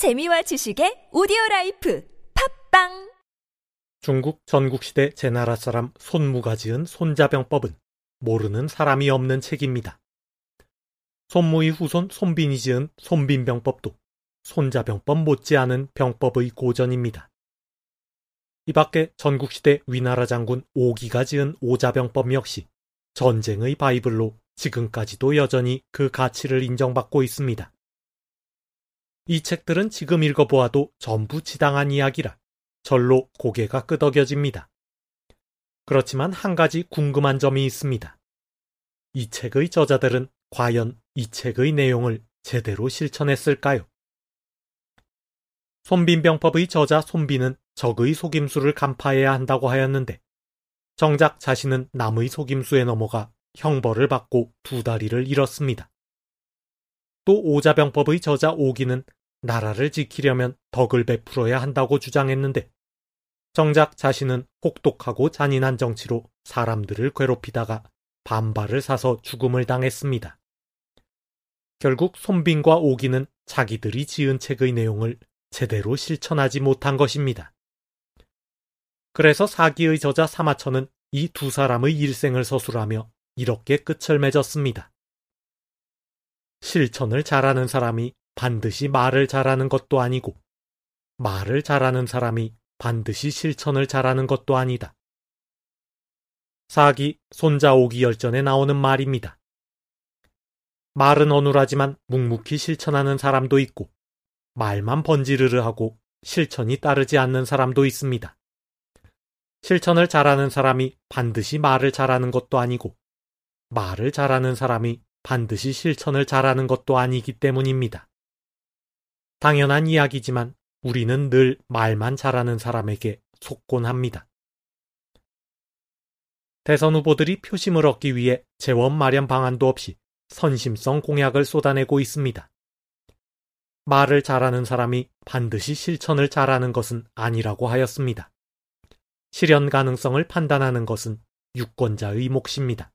재미와 지식의 오디오 라이프 팟빵 중국 전국시대 제나라 사람 손무가 지은 손자병법은 모르는 사람이 없는 책입니다. 손무의 후손 손빈이 지은 손빈병법도 손자병법 못지않은 병법의 고전입니다. 이 밖에 전국시대 위나라 장군 오기가 지은 오자병법 역시 전쟁의 바이블로 지금까지도 여전히 그 가치를 인정받고 있습니다. 이 책들은 지금 읽어보아도 전부 지당한 이야기라 절로 고개가 끄덕여집니다. 그렇지만 한 가지 궁금한 점이 있습니다. 이 책의 저자들은 과연 이 책의 내용을 제대로 실천했을까요? 손빈병법의 저자 손빈은 적의 속임수를 간파해야 한다고 하였는데 정작 자신은 남의 속임수에 넘어가 형벌을 받고 두 다리를 잃었습니다. 또 오자병법의 저자 오기는 나라를 지키려면 덕을 베풀어야 한다고 주장했는데 정작 자신은 혹독하고 잔인한 정치로 사람들을 괴롭히다가 반발을 사서 죽음을 당했습니다. 결국 손빈과 오기는 자기들이 지은 책의 내용을 제대로 실천하지 못한 것입니다. 그래서 사기의 저자 사마천은 이 두 사람의 일생을 서술하며 이렇게 끝을 맺었습니다. 실천을 잘하는 사람이 반드시 말을 잘하는 것도 아니고 말을 잘하는 사람이 반드시 실천을 잘하는 것도 아니다. 사기 손자오기 열전에 나오는 말입니다. 말은 어눌하지만 묵묵히 실천하는 사람도 있고 말만 번지르르 하고 실천이 따르지 않는 사람도 있습니다. 실천을 잘하는 사람이 반드시 말을 잘하는 것도 아니고 말을 잘하는 사람이 반드시 실천을 잘하는 것도 아니기 때문입니다. 당연한 이야기지만 우리는 늘 말만 잘하는 사람에게 속곤 합니다. 대선 후보들이 표심을 얻기 위해 재원 마련 방안도 없이 선심성 공약을 쏟아내고 있습니다. 말을 잘하는 사람이 반드시 실천을 잘하는 것은 아니라고 하였습니다. 실현 가능성을 판단하는 것은 유권자의 몫입니다.